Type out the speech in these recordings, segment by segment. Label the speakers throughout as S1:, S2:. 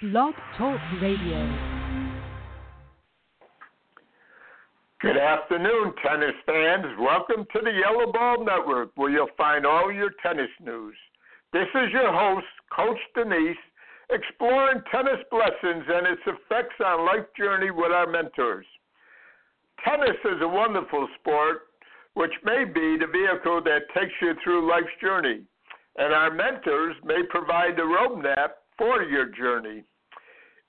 S1: Blog Talk Radio.
S2: Good afternoon, tennis fans. Welcome to the YellaBall Network, where you'll find all your tennis news. This is your host, Coach Danise, exploring tennis blessings and its effects on life journey with our mentors. Tennis is a wonderful sport, which may be the vehicle that takes you through life's journey, and our mentors may provide the roadmap for your journey.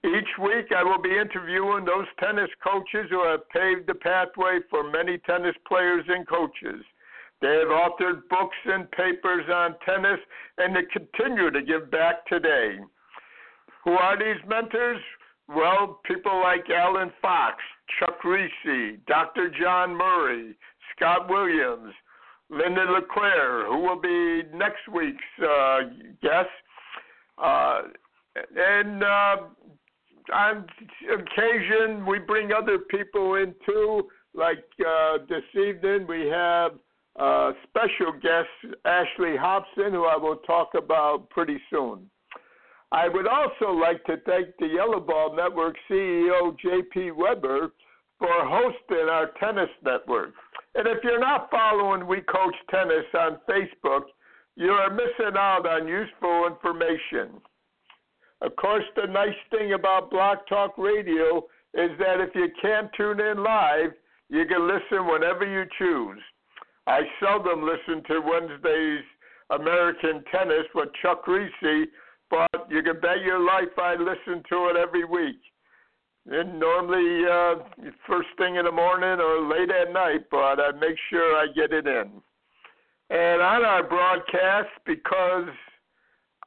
S2: Each week, I will be interviewing those tennis coaches who have paved the pathway for many tennis players and coaches. They have authored books and papers on tennis, and they continue to give back today. Who are these mentors? Well, people like Alan Fox, Chuck Reese, Dr. John Murray, Scott Williams, Linda LeClaire, who will be next week's uh, guest. Uh, and uh, on occasion, we bring other people in too. Like uh, this evening, we have uh, special guest Ashley Hobson, who I will talk about pretty soon. I would also like to thank the YellaBall Network CEO JP Weber for hosting our tennis network. And if you're not following We Coach Tennis on Facebook, you are missing out on useful information. Of course, the nice thing about Blog Talk Radio is that if you can't tune in live, you can listen whenever you choose. I seldom listen to Wednesday's American Tennis with Chuck Reese, but you can bet your life I listen to it every week. And normally uh, first thing in the morning or late at night, but I make sure I get it in. And on our broadcast, because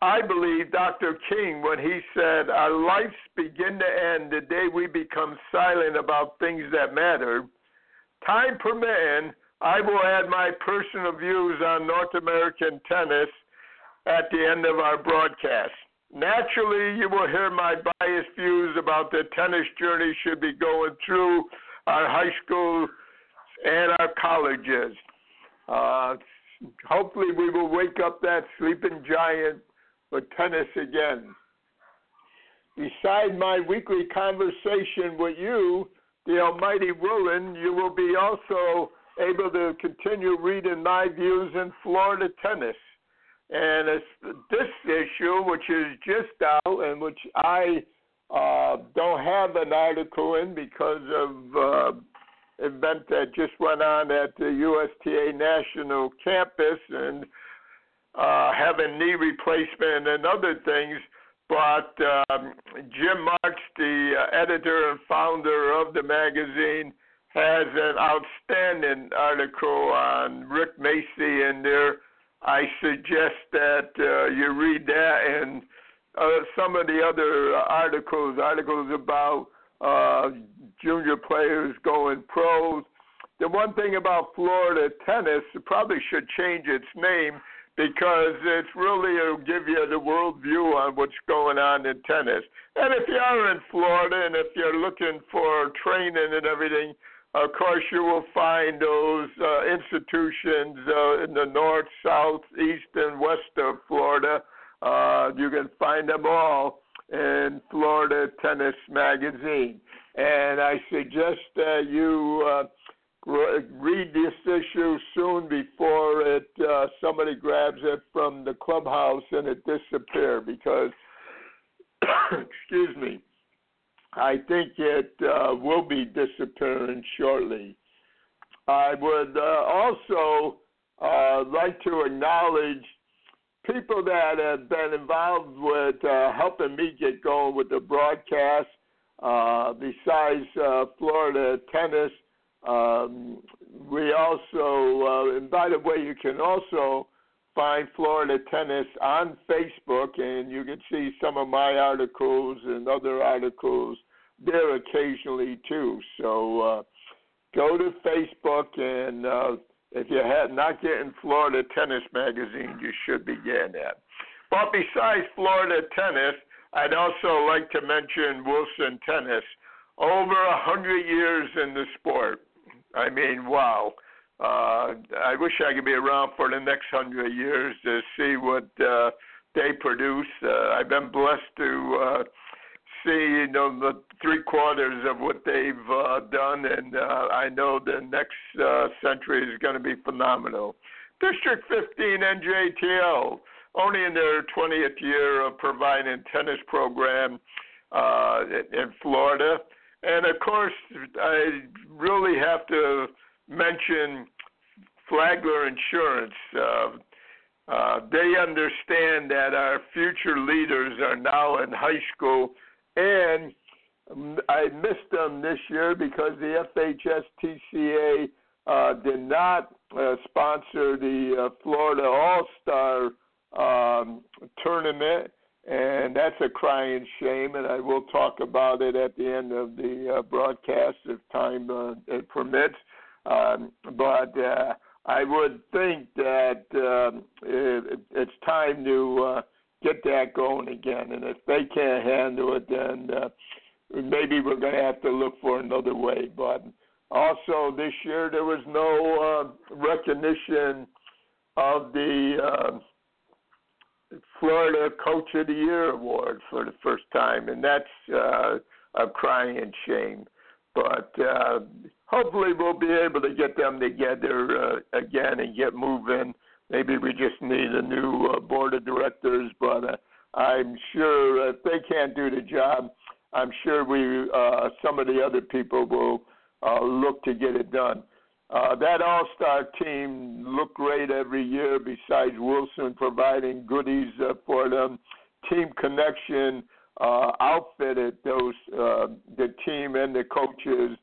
S2: I believe Dr. King, when he said, Our lives begin to end the day we become silent about things that matter, time permitting, I will add my personal views on North American tennis at the end of our broadcast. Naturally, you will hear my biased views about the tennis journey should be going through our high schools and our colleges. Uh, hopefully, we will wake up that sleeping giant with tennis again. Beside my weekly conversation with you, the Almighty willing, you will be also able to continue reading my views in Florida tennis. And it's this issue, which is just out and which I uh, don't have an article in because of uh, event that just went on at the USTA National Campus and uh, having knee replacement and other things. But um, Jim Marks, the uh, editor and founder of the magazine, has an outstanding article on Rick Macci in there. I suggest that uh, you read that and uh, some of the other articles, articles about uh, junior players going pros. The one thing about Florida tennis, it probably should change its name because it's really it'll give you the world view on what's going on in tennis. And if you are in Florida and if you're looking for training and everything, of course, you will find those uh, institutions uh, in the north, south, east, and west of Florida. Uh, you can find them all in Florida Tennis Magazine. And I suggest that you uh, read this issue soon before it uh, somebody grabs it from the clubhouse and it disappear because, excuse me I think it uh, will be disappearing shortly. I would uh, also uh, like to acknowledge people that have been involved with uh, helping me get going with the broadcast. Uh, besides uh, Florida tennis, um, we also, uh, and by the way, you can also find Florida Tennis on Facebook, and you can see some of my articles and other articles there occasionally too. So uh, go to Facebook, and uh, if you have not getting Florida Tennis Magazine, you should be getting that. But besides Florida Tennis, I'd also like to mention Wilson Tennis. Over a hundred years in the sport. I mean, wow. Uh, I wish I could be around for the next hundred years to see what uh, they produce. Uh, I've been blessed to uh, see you know the three quarters of what they've uh, done, and uh, I know the next uh, century is going to be phenomenal. District 15 NJTL, only in their 20th year of providing tennis program uh, in Florida, and of course I really have to mention Flagler Insurance. Uh, uh, they understand that our future leaders are now in high school, and I missed them this year because the FHSTCA uh, did not uh, sponsor the uh, Florida All Star um, tournament, and that's a crying shame. And I will talk about it at the end of the uh, broadcast if time uh, it permits. Um, but uh, I would think that um, it, it's time to uh, get that going again. And if they can't handle it, then uh, maybe we're going to have to look for another way. But also this year there was no uh, recognition of the uh, Florida Coach of the Year award for the first time, and that's uh, a crying shame. But uh, hopefully we'll be able to get them together uh, again and get moving. Maybe we just need a new uh, board of directors, but uh, I'm sure if they can't do the job, I'm sure we uh, some of the other people will uh, look to get it done. Uh, that all-star team look great every year. Besides Wilson providing goodies uh, for them, Team Connection uh, outfitted those uh, the team and the coaches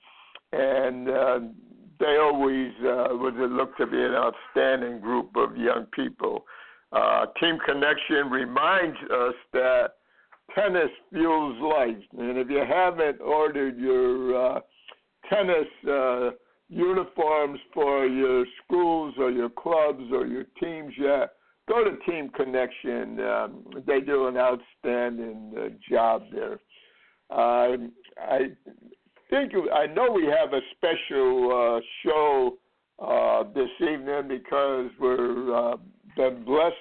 S2: and uh, they always uh, would look to be an outstanding group of young people. Uh, Team Connection reminds us that tennis fuels life, and if you haven't ordered your uh, tennis uh, uniforms for your schools or your clubs or your teams yet, go to Team Connection. Um, they do an outstanding uh, job there. Uh, I think I know we have a special uh, show uh, this evening because we're uh, been blessed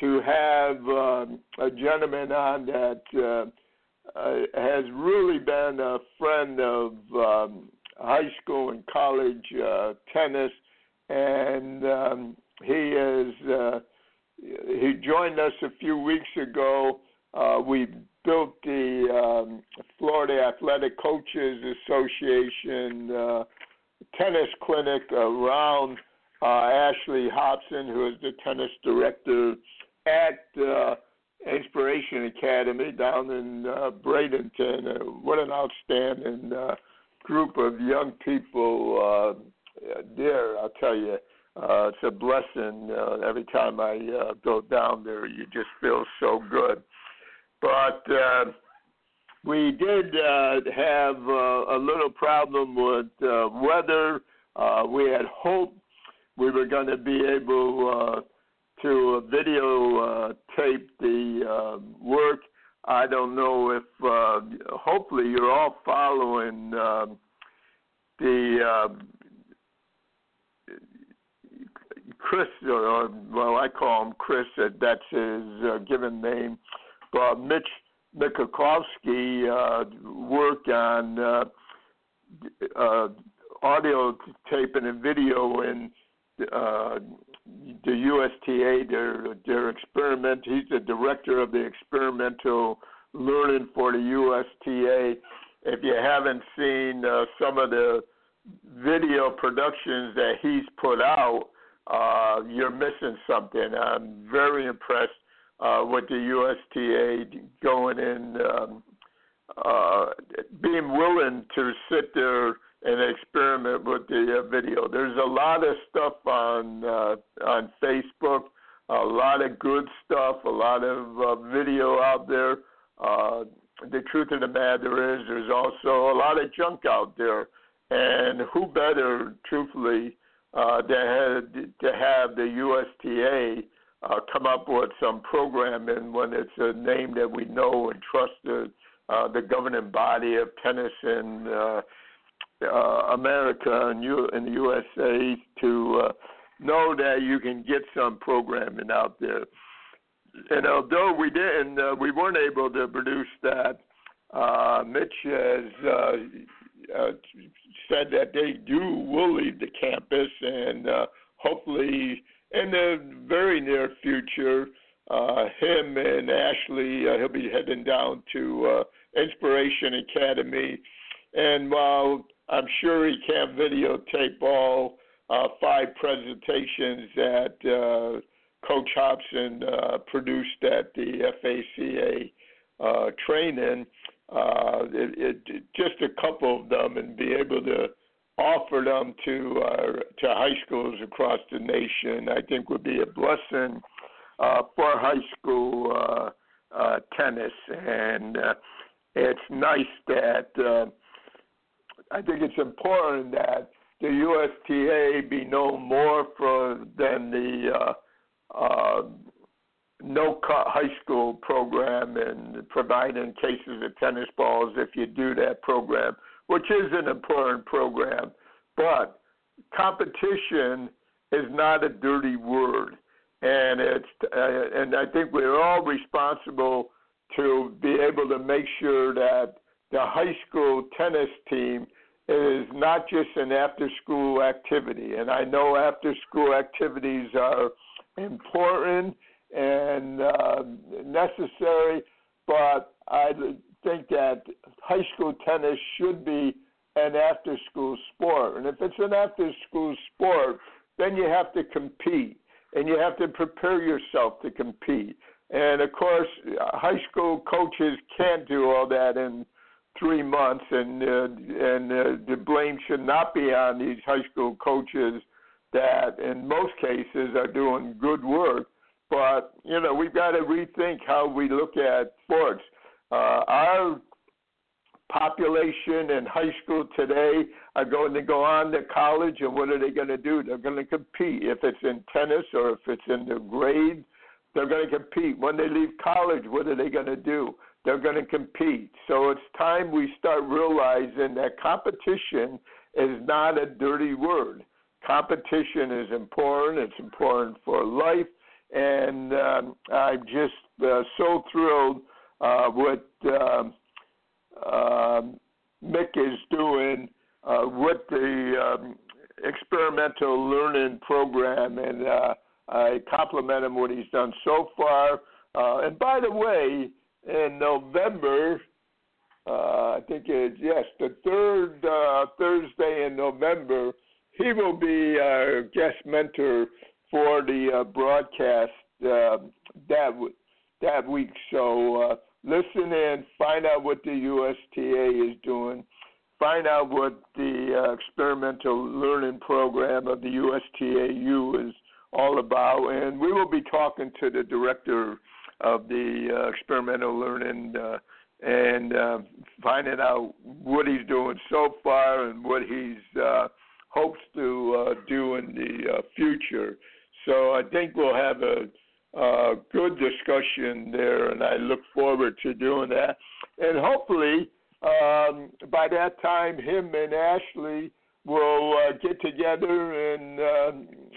S2: to have um, a gentleman on that uh, uh, has really been a friend of um, high school and college uh, tennis, and um, he is he joined us a few weeks ago. Uh, we built the um, Florida Athletic Coaches Association uh, tennis clinic around uh, Ashley Hobson, who is the tennis director at uh, Inspiration Academy down in uh, Bradenton. Uh, what an outstanding uh, group of young people uh, there, I'll tell you. Uh, it's a blessing uh, every time I uh, go down there. You just feel so good. But uh, we did uh, have uh, a little problem with uh, weather. Uh, we had hoped we were going to be able uh, to video uh, tape the uh, work. I don't know if, uh, hopefully, you're all following uh, the uh, Chris, or well, I call him Chris. That's his uh, given name Mitch Mikakovsky uh, work on uh, uh, audio taping and video in uh, the USTA, their their experiment. He's the director of the experimental learning for the USTA. If you haven't seen uh, some of the video productions that he's put out, uh, you're missing something. I'm very impressed uh, with the USTA going in, um, uh, being willing to sit there and experiment with the uh, video. There's a lot of stuff on uh, on Facebook, a lot of good stuff, a lot of uh, video out there. Uh, the truth of the matter is, there's also a lot of junk out there, and who better, truthfully, uh, to have, to have the USTA uh, come up with some programming when it's a name that we know and trust the uh, the governing body of tennis in uh, uh, America and in the USA to uh, know that you can get some programming out there. And although we didn't, uh, we weren't able to produce that Uh, Mitch has uh, uh, said that they do will leave the campus, and uh, hopefully in the very near future, uh, him and Ashley, uh, he'll be heading down to uh, Inspiration Academy, and while I'm sure he can't videotape all uh, five presentations that uh, Coach Hobson uh, produced at the FACA uh, training, uh, it, it, just a couple of them, and be able to offer them to uh, to high schools across the nation, I think would be a blessing uh, for high school uh, uh, tennis, and uh, it's nice that uh, I think it's important that the USTA be known more for than the uh, uh, no cut high school program and providing cases of tennis balls if you do that program, which is an important program. But competition is not a dirty word, and it's uh, and I think we're all responsible to be able to make sure that the high school tennis team is not just an after school activity. And I know after school activities are important and uh, necessary, but I think that high school tennis should be an after school sport. And if it's an after school sport, then you have to compete and you have to prepare yourself to compete. And of course, high school coaches can't do all that in three months, and uh, and uh, the blame should not be on these high school coaches that, in most cases, are doing good work. But you know, we've got to rethink how we look at sports. Uh, our population in high school today are going to go on to college, and what are they going to do? They're going to compete. If it's in tennis or if it's in the grade, they're going to compete. When they leave college, what are they going to do? They're going to compete. So it's time we start realizing that competition is not a dirty word. Competition is important. It's important for life, and um, I'm just uh, so thrilled uh, what um, uh, Mick is doing uh, with the um, experimental learning program, and uh, I compliment him what he's done so far. Uh, and by the way, in November, uh, I think it's yes, the third uh, Thursday in November, he will be our guest mentor for the uh, broadcast uh, that that week. So uh, listen in, find out what the USTA is doing, find out what the uh, experimental learning program of the USTAU is all about, and we will be talking to the director of the uh, experimental learning uh, and uh, finding out what he's doing so far and what he's uh, hopes to uh, do in the uh, future. So I think we'll have a, a good discussion there, and I look forward to doing that. And hopefully, um, by that time, him and Ashley will uh, get together and uh,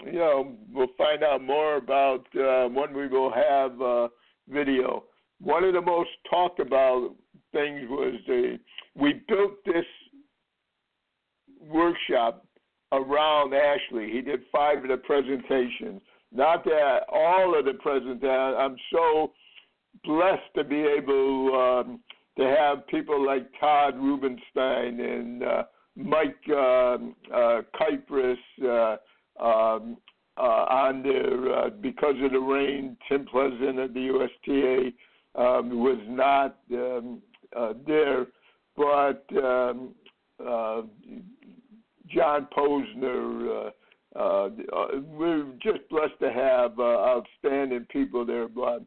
S2: you know we'll find out more about uh, when we will have uh, video. One of the most talked about things was the we built this workshop around Ashley. He did five of the presentations. Not that all of the presentations. I'm so blessed to be able um, to have people like Todd Rubenstein and uh, Mike um, uh, Kypris, uh, um, uh, on there uh, because of the rain. Tim Pleasant of the USTA um, was not um, uh, there, but um, uh, John Posner. Uh, uh, uh, we're just blessed to have uh, outstanding people there, but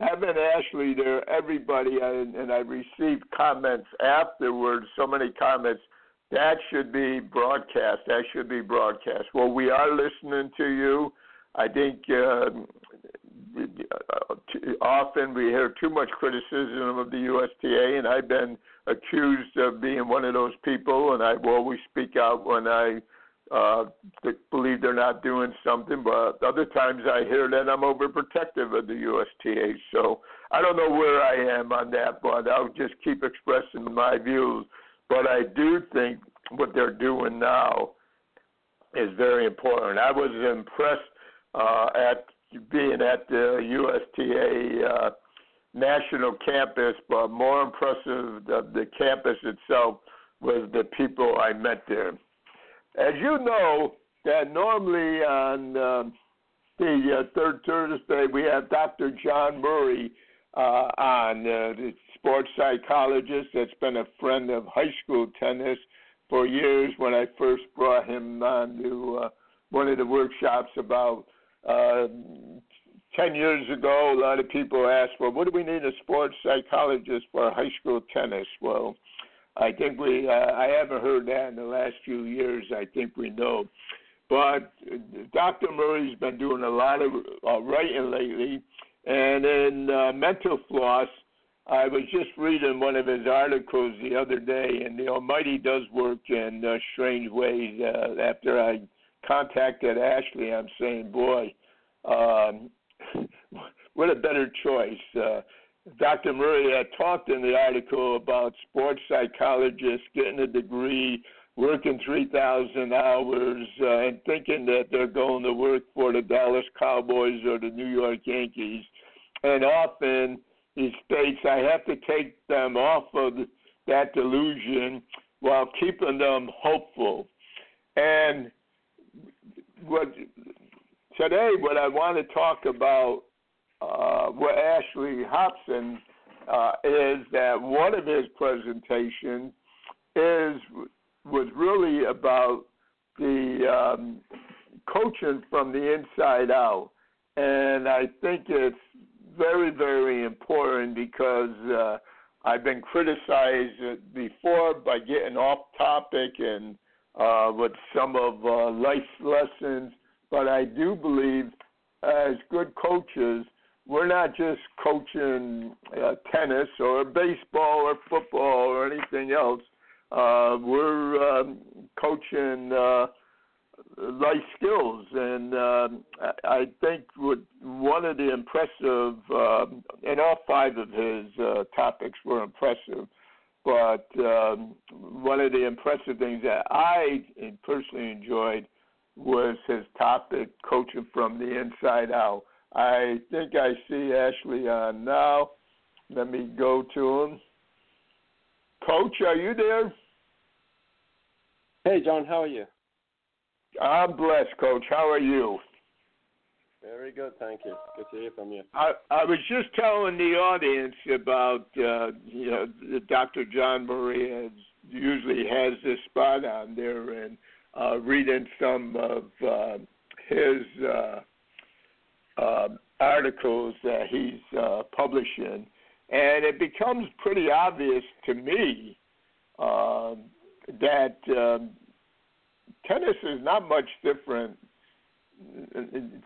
S2: having Ashley there, everybody, and, and I received comments afterwards, so many comments that should be broadcast. That should be broadcast. Well, we are listening to you. I think uh, often we hear too much criticism of the USTA, and I've been accused of being one of those people, and I always speak out when I uh, believe they're not doing something, but other times I hear that I'm overprotective of the USTA. So I don't know where I am on that, but I'll just keep expressing my views. But I do think what they're doing now is very important. I was impressed uh, at being at the USTA uh, national campus, but more impressive the, the campus itself was the people I met there. As you know, that normally on um, the uh, third Thursday we have Dr. John Murray uh, on, uh, the sports psychologist that's been a friend of high school tennis for years. When I first brought him on to uh, one of the workshops about uh, 10 years ago, a lot of people asked, well, what do we need a sports psychologist for high school tennis? Well, I think we, uh, I haven't heard that in the last few years. I think we know. But Dr. Murray's been doing a lot of uh, writing lately. And in uh, Mental Floss, I was just reading one of his articles the other day, and the Almighty does work in uh, strange ways. Uh, after I contacted Ashley, I'm saying, boy, um, what a better choice. Uh, Dr. Murray had talked in the article about sports psychologists getting a degree, working 3,000 hours, uh, and thinking that they're going to work for the Dallas Cowboys or the New York Yankees. And often he states, I have to take them off of that delusion while keeping them hopeful. And what today, what I want to talk about uh, with Ashley Hobson uh, is that one of his presentations is was really about the um, coaching from the inside out, and I think it's very very important because uh, I've been criticized before by getting off topic and uh, with some of uh, life lessons, but I do believe as good coaches we're not just coaching uh, tennis or baseball or football or anything else. Uh, we're um, coaching uh, life skills, and um, I think what one of the impressive, um, and all five of his uh, topics were impressive. But um, one of the impressive things that I personally enjoyed was his topic, coaching from the inside out I think I see Ashley on now. Let me go to him. Coach, are you there?
S3: Hey, John, how are you?
S2: I'm blessed, Coach. How are you?
S3: Very good, thank you. Good to hear from you.
S2: I, I was just telling the audience about uh, you know Dr. John Murray usually has this spot on there and uh, reading some of uh, his uh, uh, articles that he's uh, publishing, and it becomes pretty obvious to me uh, that um, tennis is not much different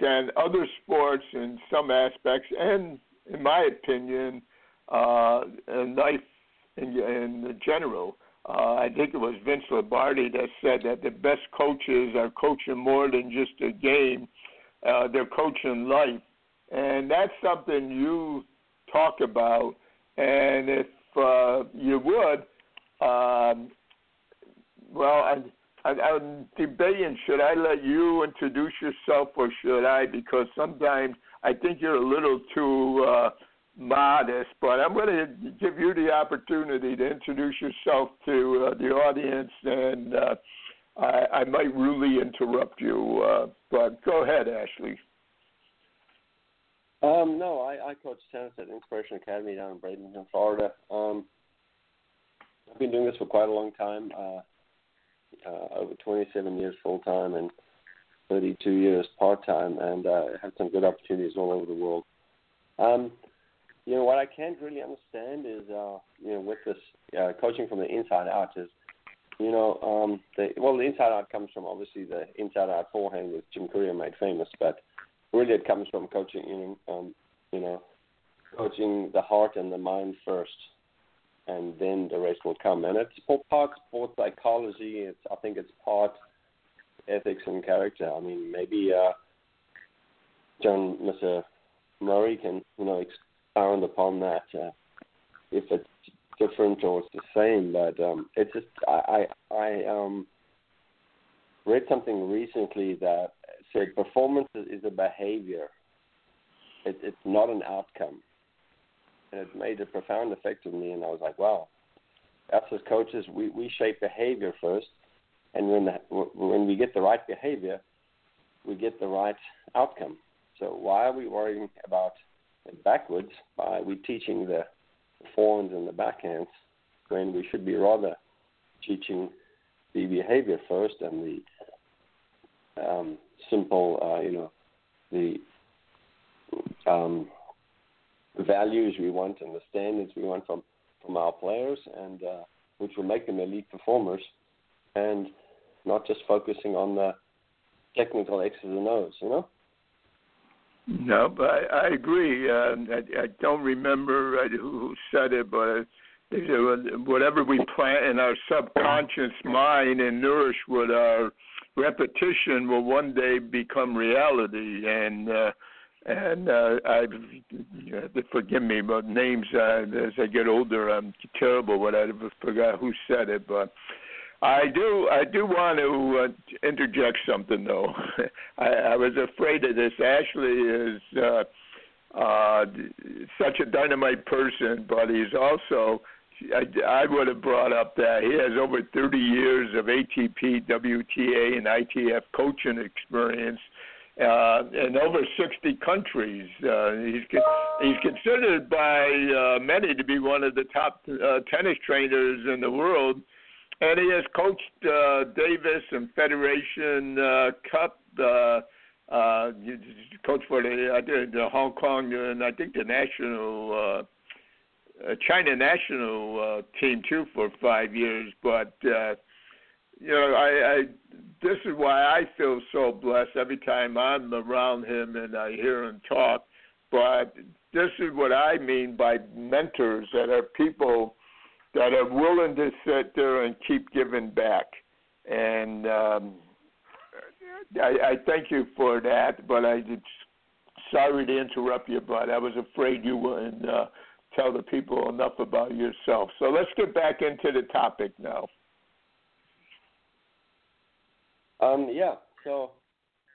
S2: than other sports in some aspects, and in my opinion, uh, in life in, in general. Uh, I think it was Vince Lombardi that said that the best coaches are coaching more than just a game uh, their coaching life, and that's something you talk about. And if uh, you would, um, well, I, I, I'm debating should I let you introduce yourself or should I? Because sometimes I think you're a little too uh, modest, but I'm going to give you the opportunity to introduce yourself to uh, the audience and. Uh, I, I might really interrupt you, uh, but go ahead, Ashley.
S3: Um, no, I, I coach tennis at Inspiration Academy down in Bradenton, Florida. Um, I've been doing this for quite a long time, uh, uh, over 27 years full time and 32 years part time, and uh, had some good opportunities all over the world. Um, you know what I can't really understand is, uh, you know, with this uh, coaching from the inside out is you know, um, the, well, the inside out comes from obviously the inside out forehand with Jim Courier made famous, but really it comes from coaching, you know, um, you know, coaching the heart and the mind first, and then the rest will come. And it's part sports psychology. It's I think it's part ethics and character. I mean, maybe uh, John, Mr. Murray can you know ex- expound upon that uh, if it's different or it's the same. But um, it's just I I, I um, read something recently that said performance is a behavior. It, it's not an outcome, and it made a profound effect on me. And I was like, wow. Us as coaches, we, we shape behavior first, and when the, when we get the right behavior, we get the right outcome. So why are we worrying about backwards by we teaching the forehands and the backhands when we should be rather teaching the behavior first and the um, simple, uh, you know, the um, values we want and the standards we want from from our players, and uh, which will make them elite performers, and not just focusing on the technical X's and O's, you know.
S2: No, but I, I agree. Uh, I, I don't remember uh, who said it, but whatever we plant in our subconscious mind and nourish with our repetition will one day become reality. And uh, and uh, I you have to forgive me but names. Uh, as I get older, I'm terrible. But I forgot who said it, but I do. I do want to uh, interject something though. I, I was afraid of this. Ashley is uh, uh, such a dynamite person, but he's also. I, I would have brought up that he has over 30 years of ATP, WTA, and ITF coaching experience uh, in over 60 countries. Uh, he's he's considered by uh, many to be one of the top uh, tennis trainers in the world and he has coached uh, Davis and Federation uh, Cup. Uh, uh, coached for the I did the Hong Kong and I think the national uh, uh, China national uh, team too for five years. But uh, you know, I, I this is why I feel so blessed every time I'm around him and I hear him talk. But this is what I mean by mentors that are people that are willing to sit there and keep giving back. And um, I, I thank you for that, but I did, sorry to interrupt you, but I was afraid you wouldn't uh, tell the people enough about yourself. So let's get back into the topic now.
S3: Um, yeah, so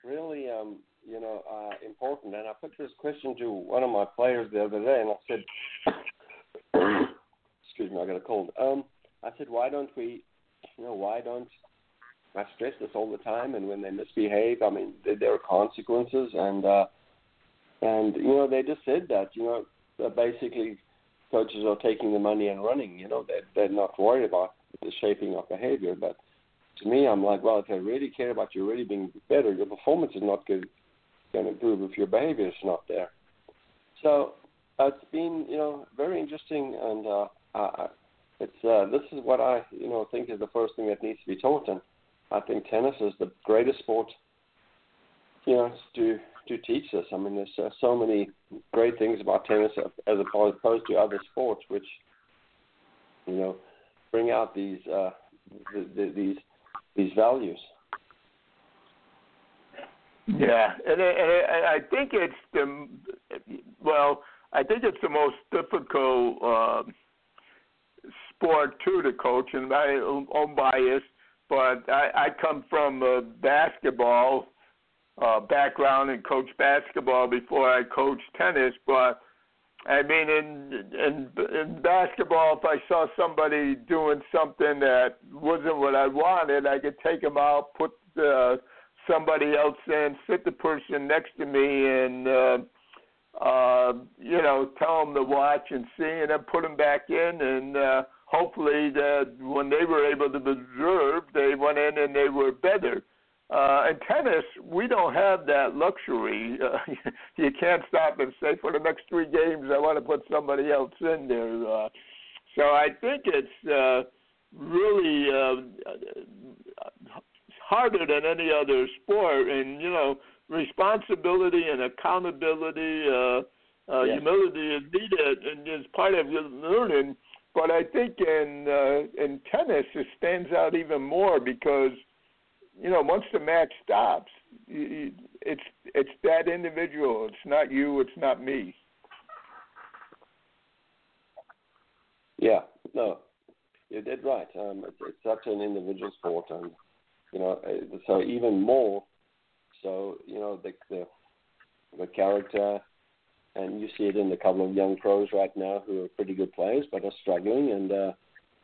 S3: really, um, you know, uh, important. And I put this question to one of my players the other day, and I said, excuse me, I got a cold. Um, I said, why don't we, you know, why don't I stress this all the time? And when they misbehave, I mean, there, are consequences, and uh, and you know, they just said that, you know, that basically coaches are taking the money and running. You know, they're they're not worried about the shaping of behavior. But to me, I'm like, well, if they really care about you really being better, your performance is not good, going to improve if your behavior is not there. So it's been, you know, very interesting, and uh, uh, it's uh, this is what I you know think is the first thing that needs to be taught, and I think tennis is the greatest sport you know to to teach us. I mean, there's uh, so many great things about tennis as opposed to other sports, which you know bring out these uh, the, the, these these values.
S2: Yeah, and, and I think it's the well, I think it's the most difficult. Uh, sport too to coach, and my own bias, but I, I come from a basketball uh, background and coached basketball before I coached tennis. But I mean, in in in basketball, if I saw somebody doing something that wasn't what I wanted, I could take them out, put uh, somebody else in, sit the person next to me, and uh, uh, you know, tell them to watch and see, and then put them back in, and uh, hopefully that when they were able to observe, they went in and they were better. Uh, in tennis, we don't have that luxury. Uh, you can't stop and say, for the next three games, I want to put somebody else in there. Uh, so I think it's uh, really uh, harder than any other sport. And, you know, responsibility and accountability, uh, uh, yes. humility is needed and is part of your learning but I think in uh, in tennis it stands out even more because you know once the match stops, it's it's that individual. It's not you. It's not me.
S3: Yeah, no, you did right. Um, it's, it's such an individual sport, and you know, uh, so even more. So you know, the the, the character, and you see it in a couple of young pros right now who are pretty good players but are struggling. And uh,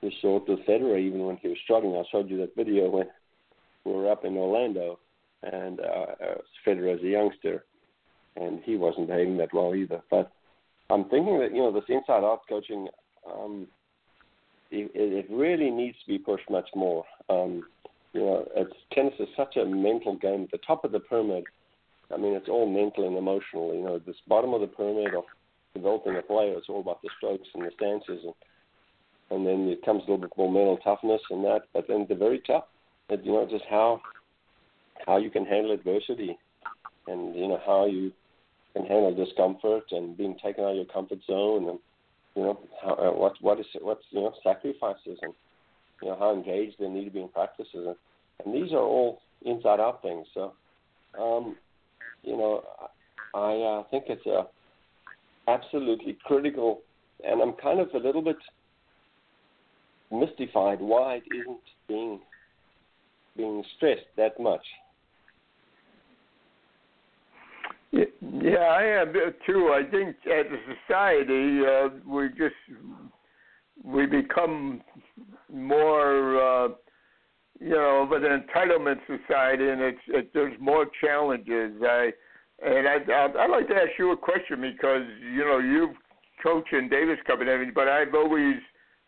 S3: you saw it with Federer even when he was struggling. I showed you that video when we were up in Orlando, and uh, uh, Federer as a youngster, and he wasn't behaving that well either. But I'm thinking that you know this inside out coaching. Um, it, it really needs to be pushed much more. Um, you know, it's, tennis is such a mental game. At the top of the pyramid, I mean, it's all mental and emotional. You know, this bottom of the pyramid of developing a player, it's all about the strokes and the stances, and and then it comes a little bit more mental toughness and that. But then the very top, it, you know, just how how you can handle adversity, and you know how you can handle discomfort and being taken out of your comfort zone, and you know how, uh, what what is what's you know sacrifices and you know how engaged they need to be in practices, and, and these are all inside out things. So, um, you know, I uh, think it's a absolutely critical, and I'm kind of a little bit mystified why it isn't being being stressed that much.
S2: Yeah, I am too. I think as a society, uh, we just we become more, uh, you know, of an entitlement society, and it's it, there's more challenges. I and I I'd like to ask you a question because you know you've coached in Davis Cup and everything, but I've always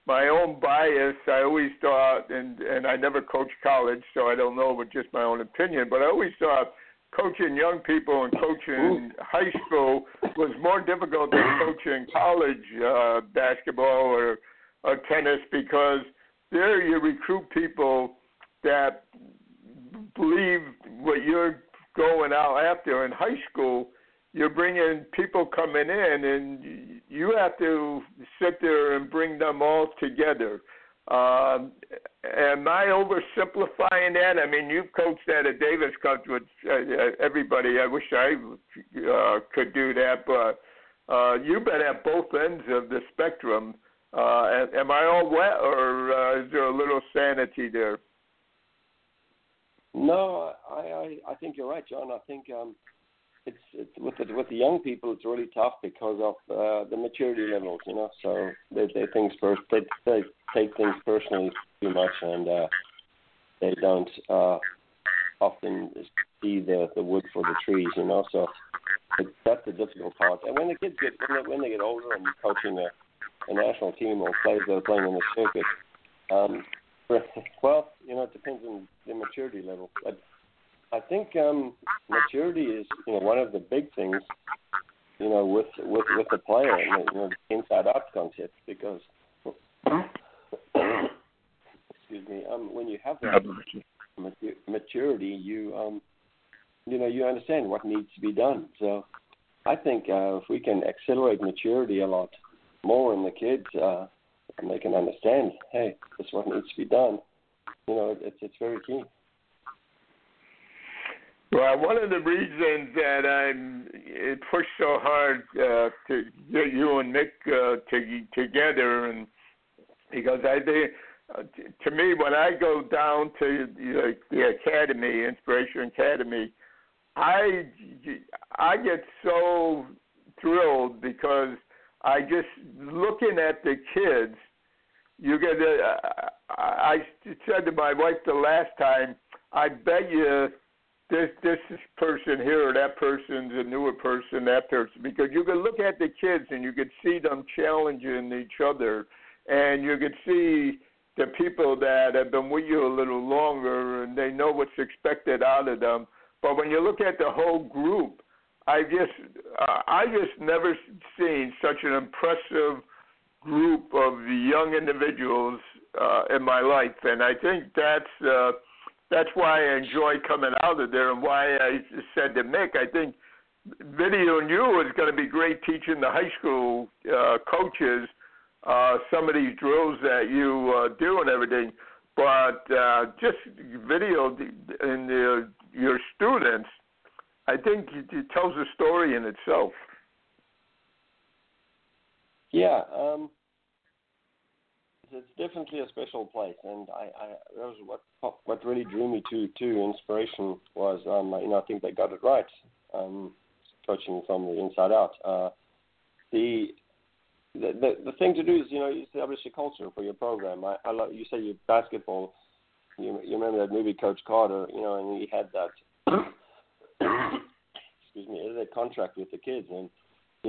S2: my own bias. I always thought, and and I never coached college, so I don't know, but just my own opinion. But I always thought coaching young people and coaching high school was more difficult than coaching college uh, basketball or, or tennis because there you recruit people that believe what you're going out after in high school you're bringing people coming in and you have to sit there and bring them all together um, am I oversimplifying that? I mean, you've coached at a Davis Cup with uh, everybody. I wish I uh, could do that, but uh, you've been at both ends of the spectrum. Uh, am I all wet, or uh, is there a little sanity there?
S3: No, I, I I think you're right, John. I think um, it's, it's with the with the young people, it's really tough because of uh, the maturity levels. You know, so they they things first they, they take things personally too much, and uh, they don't uh, often see the the wood for the trees. You know, so it, that's the difficult part. And when the kids get when they, when they get older and you're coaching a, a national team or players that are playing in the circuit, um, well, you know, it depends on the maturity level, but I think um, maturity is you know one of the big things you know with with with the player you know the inside out concept because excuse me um when you have that maturity you um you know you understand what needs to be done. So I think uh, if we can accelerate maturity a lot more in the kids uh, and they can understand hey is what needs to be done you know it's it's very key.
S2: Well, one of the reasons that I'm it pushed so hard uh, to get you and Nick uh, to, together, and because I think, uh, to me, when I go down to the, the academy, Inspiration Academy, I I get so thrilled because I just looking at the kids. You get. I said to my wife the last time. I bet you this this person here or that person's a newer person, that person, because you can look at the kids and you can see them challenging each other, and you can see the people that have been with you a little longer and they know what's expected out of them. But when you look at the whole group, I just uh, I just never seen such an impressive group of young individuals uh, in my life, and I think that's. Uh, that's why I enjoy coming out of there and why I said to Mick, I think video and you is going to be great teaching the high school uh, coaches uh, some of these drills that you uh, do and everything. But uh, just video in the, your students, I think it tells a story in itself.
S3: Yeah, um, it's definitely a special place, and I, I that was what what really drew me to to inspiration was um you know I think they got it right um coaching from the inside out uh the the, the the thing to do is you know establish a culture for your program. I, I love you say your basketball. You you remember that movie Coach Carter? You know, and he had that. excuse me, that contract with the kids, and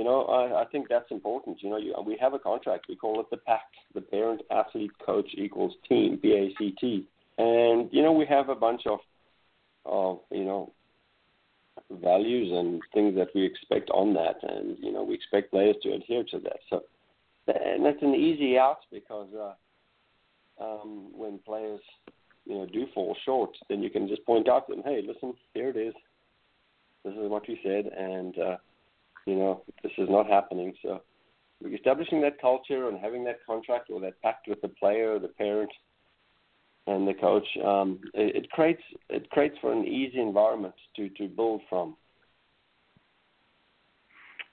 S3: you know I, I think that's important. You know, you, we have a contract. We call it the PACT, the Parent Athlete Coach Equals Team, P A C T, and you know we have a bunch of of you know values and things that we expect on that, and you know we expect players to adhere to that. So, and that's an easy out because uh, um, when players you know do fall short, then you can just point out to them, hey, listen, here it is. This is what we said, and uh, you know this is not happening. So, establishing that culture and having that contract or that pact with the player, the parent, and the coach, um, it, it creates it creates for an easy environment to to build from.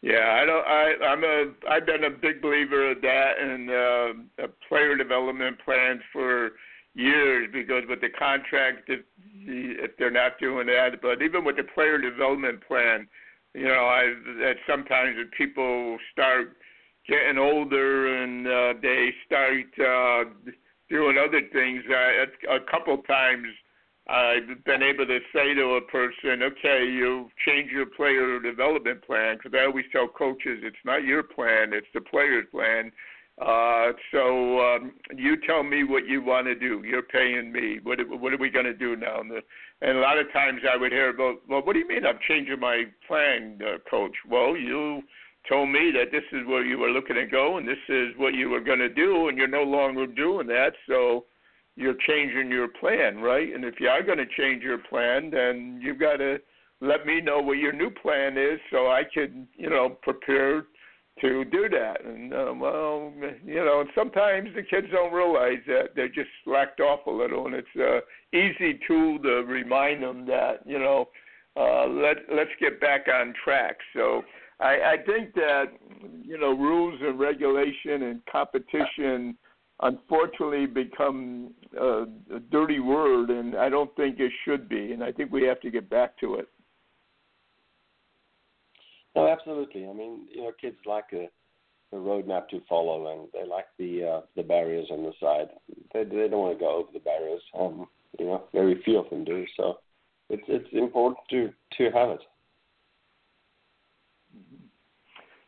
S2: Yeah, I don't. I I'm a I've been a big believer of that and uh, a player development plans for years because with the contract, if if they're not doing that, but even with the player development plan, you know, I that sometimes if people start getting older and uh, they start. Uh, doing other things. Uh, a couple times I've been able to say to a person, okay, you change your player development plan, because I always tell coaches it's not your plan, it's the player's plan. Uh, so um, you tell me what you want to do. You're paying me. What what are we going to do now? And, the, and a lot of times I would hear about, well, what do you mean I'm changing my plan, uh, coach? Well, you told me that this is where you were looking to go and this is what you were going to do, and you're no longer doing that, so you're changing your plan, right? And if you are going to change your plan, then you've got to let me know what your new plan is so I can, you know, prepare to do that. And uh, well, you know, and sometimes the kids don't realize that they're just slacked off a little, and it's a easy tool to remind them that, you know, uh, let let's get back on track. So I, I think that you know rules and regulation and competition unfortunately become a, a dirty word, and I don't think it should be. And I think we have to get back to it.
S3: No, absolutely. I mean, you know, kids like a, a roadmap to follow, and they like the uh, the barriers on the side. They they don't want to go over the barriers. Um, you know, very few of them do. So it's it's important to to have it.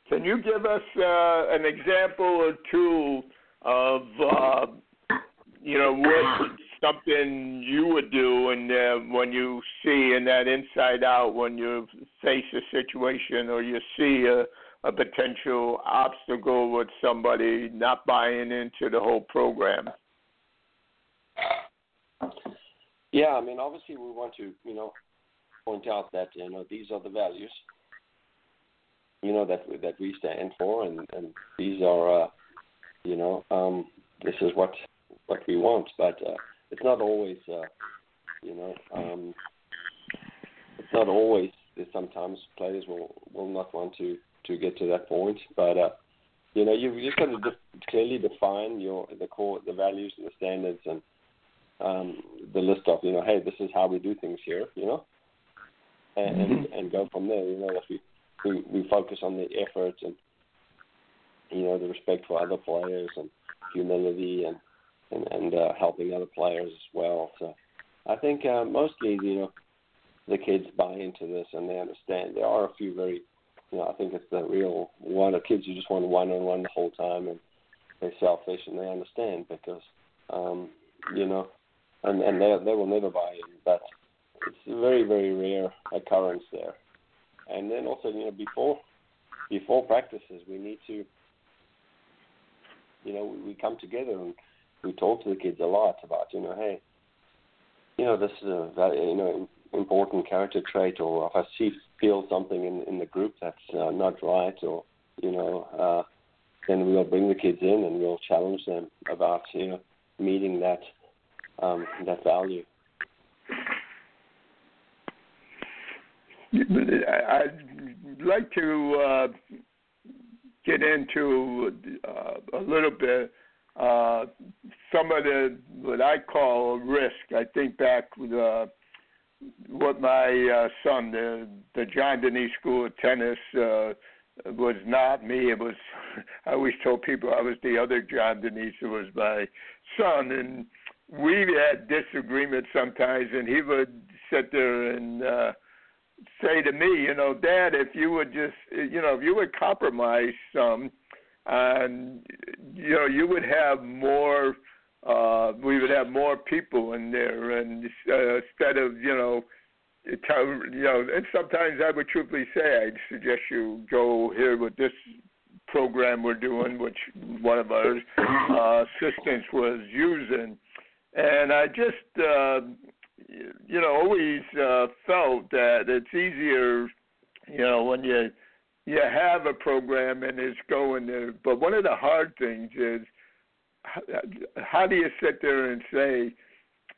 S2: Can you give us uh, an example or two of uh, you know what something you would do and uh, when you see in that inside out when you face a situation or you see a, a potential obstacle with somebody not buying into the whole program?
S3: Yeah, I mean, obviously we want to, you know, point out that you know these are the values you know that that we stand for, and and these are, uh, you know, um, this is what what we want. But uh, it's not always, uh, you know, um, it's not always. Sometimes players will will not want to to get to that point, but uh, you know, you've just got to de- clearly define your the core, the values and the standards, and um, the list of you know, hey, this is how we do things here, you know, and mm-hmm. and, and go from there. You know that we we we focus on the effort and you know the respect for other players and humility and and, and uh, helping other players as well. So I think uh, mostly you know the kids buy into this and they understand. There are a few very you know I think it's the real one of kids who just want one on one the whole time and they're selfish and they understand because um, you know and and they they will never buy in, but it's a very very rare occurrence there and then also you know before before practices we need to you know we, we come together and we talk to the kids a lot about you know hey you know this is a you know important character trait or if I see feel something in in the group that's uh, not right or you know uh, then we'll bring the kids in and we'll challenge them about you know meeting that um, that value.
S2: I'd like to uh, get into uh, a little bit uh, some of the what I call risk. I think back with uh, what my uh, son, the the John Danise School of Tennis, uh, was not me. It was I always told people I was the other John Danise. It was my son, and we had disagreements sometimes, and he would sit there and uh, say to me, you know, Dad, if you would just, you know, if you would compromise some, and you know, you would have more. Uh, we would have more people in there, and uh, instead of you know you know, and sometimes I would truthfully say I'd suggest you go here with this program we're doing, which one of our uh, assistants was using, and I just uh, you know always uh, felt that it's easier, you know, when you you have a program and it's going there. But one of the hard things is how, do you sit there and say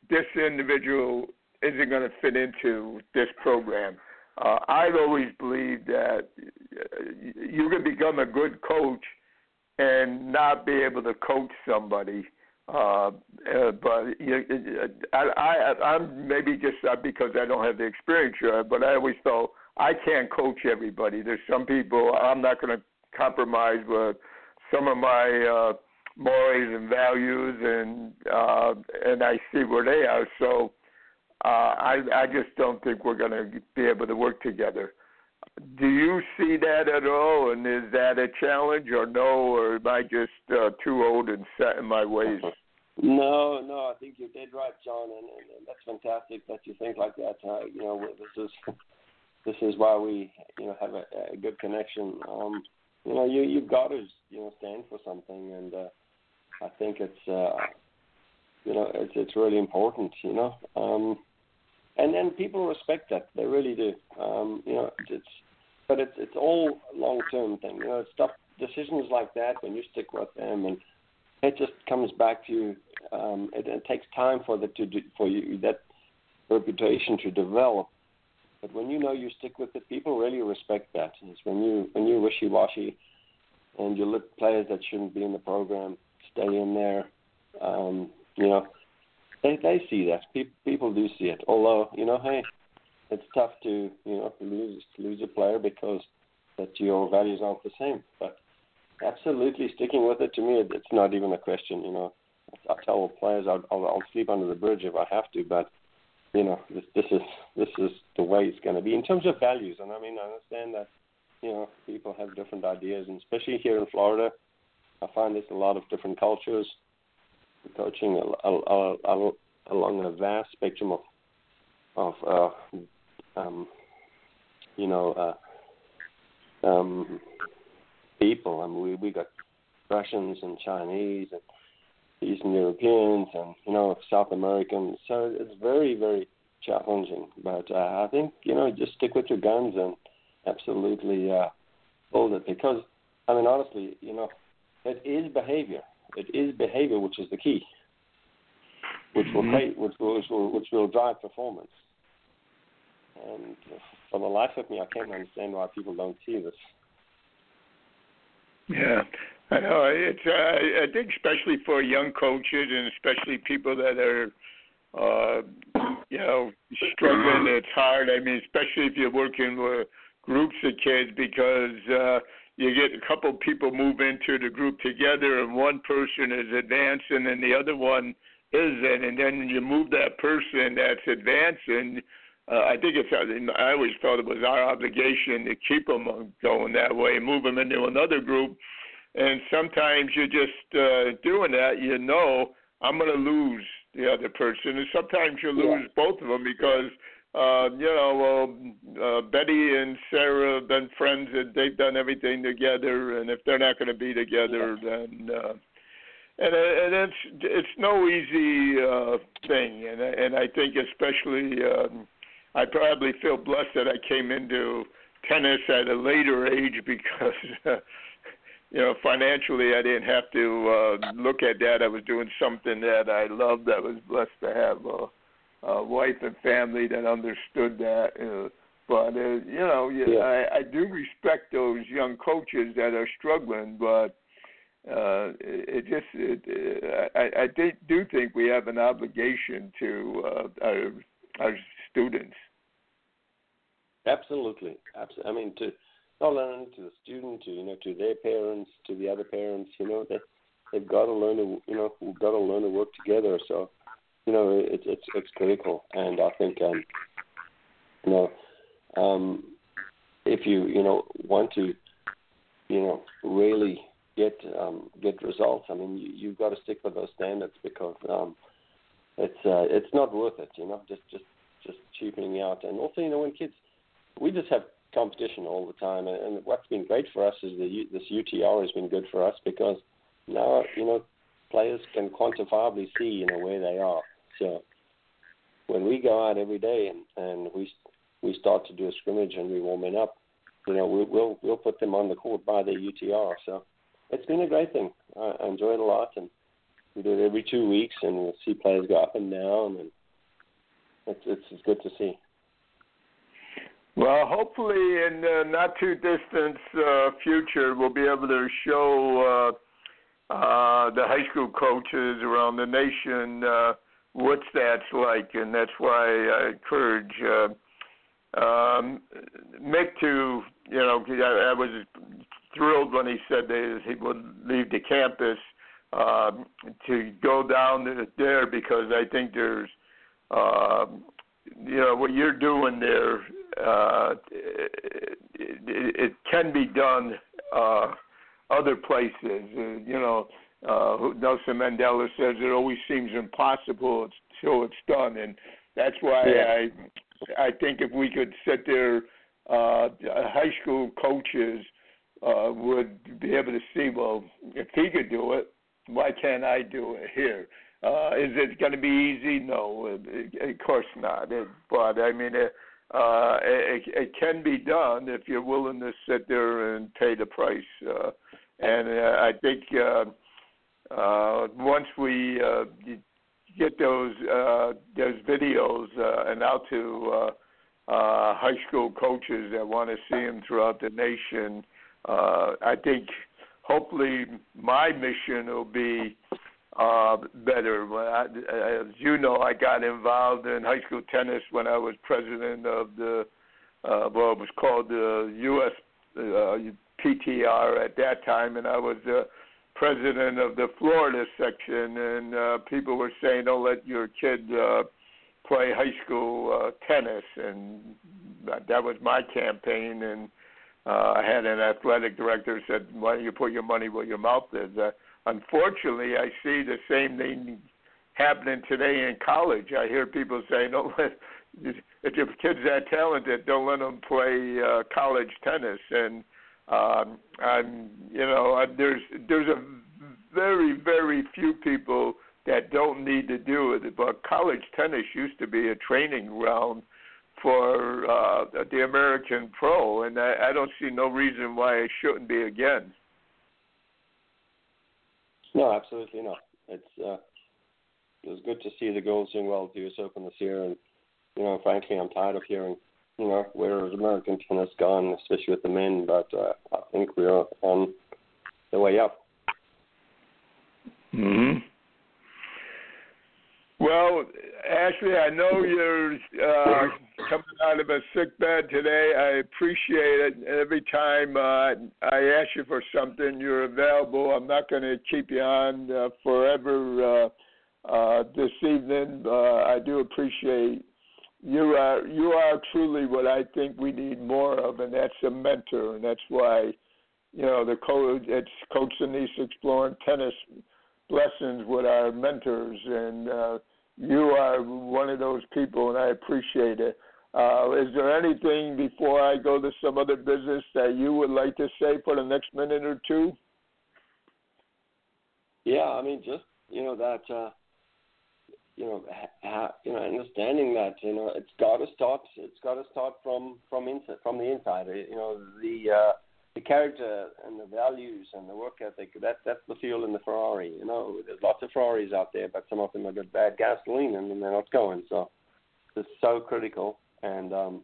S2: this individual isn't going to fit into this program. Uh, I've always believed that you can become a good coach and not be able to coach somebody. Uh, uh, but you, I, I, I'm maybe just uh, because I don't have the experience, uh, but I always thought I can't coach everybody. There's some people I'm not going to compromise with some of my uh, mores and values, and uh, and I see where they are. So uh, I I just don't think we're going to be able to work together. Do you see that at all? And is that a challenge, or no, or am I just uh, too old and set in my ways?
S3: No, no, I think you're dead right, John, and, and, and that's fantastic that you think like that. Uh, you know, this is this is why we you know have a, a good connection. Um, you know, you you've got to you know stand for something, and uh, I think it's uh, you know it's it's really important. You know, um, and then people respect that. They really do. Um, you know, it's but it's it's all long term thing. You know, stuff decisions like that when you stick with them, and it just comes back to you. Um, it, it takes time for the to do, for you that reputation to develop. But when you know you stick with it, people really respect that. It's when you when you wishy washy, and you let players that shouldn't be in the program stay in there. Um, you know, they they see that. People people do see it. Although you know, hey, it's tough to you know lose lose a player because that your values aren't the same. But absolutely sticking with it to me, it's not even a question. You know, I tell players I'll, I'll I'll sleep under the bridge if I have to, but you know this this is this is the way it's going to be in terms of values. And I mean I understand that you know people have different ideas, and especially here in Florida, I find there's a lot of different cultures coaching a, a, a, along a vast spectrum of of uh, um, you know uh, um, people. I mean, we we got Russians and Chinese and Eastern Europeans and you know South Americans. So it's very very challenging. But uh, I think you know just stick with your guns and absolutely uh, hold it because I mean honestly you know it is behavior it is behavior which is the key, which will
S2: mm-hmm.
S3: create, which will, which will which will drive performance. And for the life of me, I can't understand why people don't see this.
S2: Yeah, I know. It's uh, I think especially for young coaches and especially people that are, uh, you know, struggling. It's hard. I mean, especially if you're working with groups of kids because. uh you get a couple people move into the group together and one person is advancing and the other one isn't and then you move that person that's advancing uh, I think it's I always felt it was our obligation to keep them going that way move them into another group and sometimes you're just uh, doing that you know I'm going to lose the other person and sometimes you lose yeah. both of them because uh, you know, well, uh, Betty and Sarah have been friends and they've done everything together. And if they're not going to be together, yeah. then uh, and and it's it's no easy uh, thing. And and I think especially um, I probably feel blessed that I came into tennis at a later age because. Uh, you know, financially, I didn't have to uh, look at that. I was doing something that I loved. I was blessed to have. a, uh, wife and family that understood that. Uh, but uh, you know, yeah, I, I do respect those young coaches that are struggling. But uh, it just it, I, I do think we have an obligation to uh, our, our students.
S3: Absolutely, absolutely. I mean, to not only to the student, to you know, to their parents, to the other parents, you know, they they've got to learn to you know, we've got to learn to work together. So, you know, it's it's it's critical, and I think um, you know, um, if you you know want to, you know, really get um, get results, I mean, you, you've got to stick with those standards because um, it's uh, it's not worth it, you know, just just just cheapening out. And also, you know, when kids, we just have competition all the time, and, and what's been great for us is the this UTR has been good for us because now you know players can quantifiably see you know where they are. So when we go out every day and and we we start to do a scrimmage and we warming up, you know, we, we'll we'll put them on the court by their UTR. So it's been a great thing. I, I enjoy it a lot, and we do it every two weeks, and we'll see players go up and down, and it's it's, it's good to see.
S2: Well, hopefully in the not too distant uh, future, we'll be able to show uh, uh, the high school coaches around the nation uh, what that's like, and that's why I encourage. Uh, um, Mick to, you know, I, I was thrilled when he said that he would leave the campus um, to go down there because I think there's, uh, you know, what you're doing there, uh, it, it, it can be done uh, other places. Uh, you know, uh, Nelson Mandela says it always seems impossible until it's done, and that's why yeah. I, I think if we could sit there, uh, high school coaches uh, would be able to see, well, if he could do it, why can't I do it here? Uh, is it going to be easy? No, of course not. It, but I mean, it, uh, it, it can be done if you're willing to sit there and pay the price. Uh, and uh, I think uh, uh, once we uh, get those uh, those videos uh, and out to uh, uh, high school coaches that want to see them throughout the nation, uh, I think hopefully my mission will be uh, better. I, as you know, I got involved in high school tennis when I was president of the uh, well, it was called the U.S. Uh, PTR at that time, and I was uh, president of the Florida section. And uh, people were saying, "Don't let your kid uh, play high school uh, tennis," and that was my campaign. And uh, I had an athletic director said, "Why don't you put your money where your mouth is?" Uh, unfortunately, I see the same thing happening today in college. I hear people say, "Don't let if your kid's that talented, don't let them play uh, college tennis." And um, I'm, you know, I, there's there's a very very few people that don't need to do it. But college tennis used to be a training ground for uh, the American pro, and I, I don't see no reason why it shouldn't be again.
S3: No, absolutely not. It's uh, it was good to see the girls doing well at the U.S. Open this year, and you know, frankly, I'm tired of hearing you know where American tennis gone, especially with the men. But uh, I think we're on the way up.
S2: Hmm. Well, Ashley, I know you're uh, coming out of a sick bed today. I appreciate it. Every time uh, I ask you for something, you're available. I'm not going to keep you on uh, forever uh, uh, this evening. Uh, I do appreciate you are you are truly what I think we need more of, and that's a mentor, and that's why you know the coach it's Coach Danise exploring tennis blessings with our mentors and. You are one of those people, and I appreciate it. Uh, is there anything before I go to some other business that you would like to say for the next minute or two?
S3: Yeah, I mean, just you know that uh, you know ha, you know understanding that you know it's got to start it's got to start from from inside from the inside. You know the uh, the character and the values and the work ethic that that's the fuel in the Ferrari. You know, there's lots of Ferraris out there, but some of them have got bad gasoline and they're not going. So it's so critical, and um,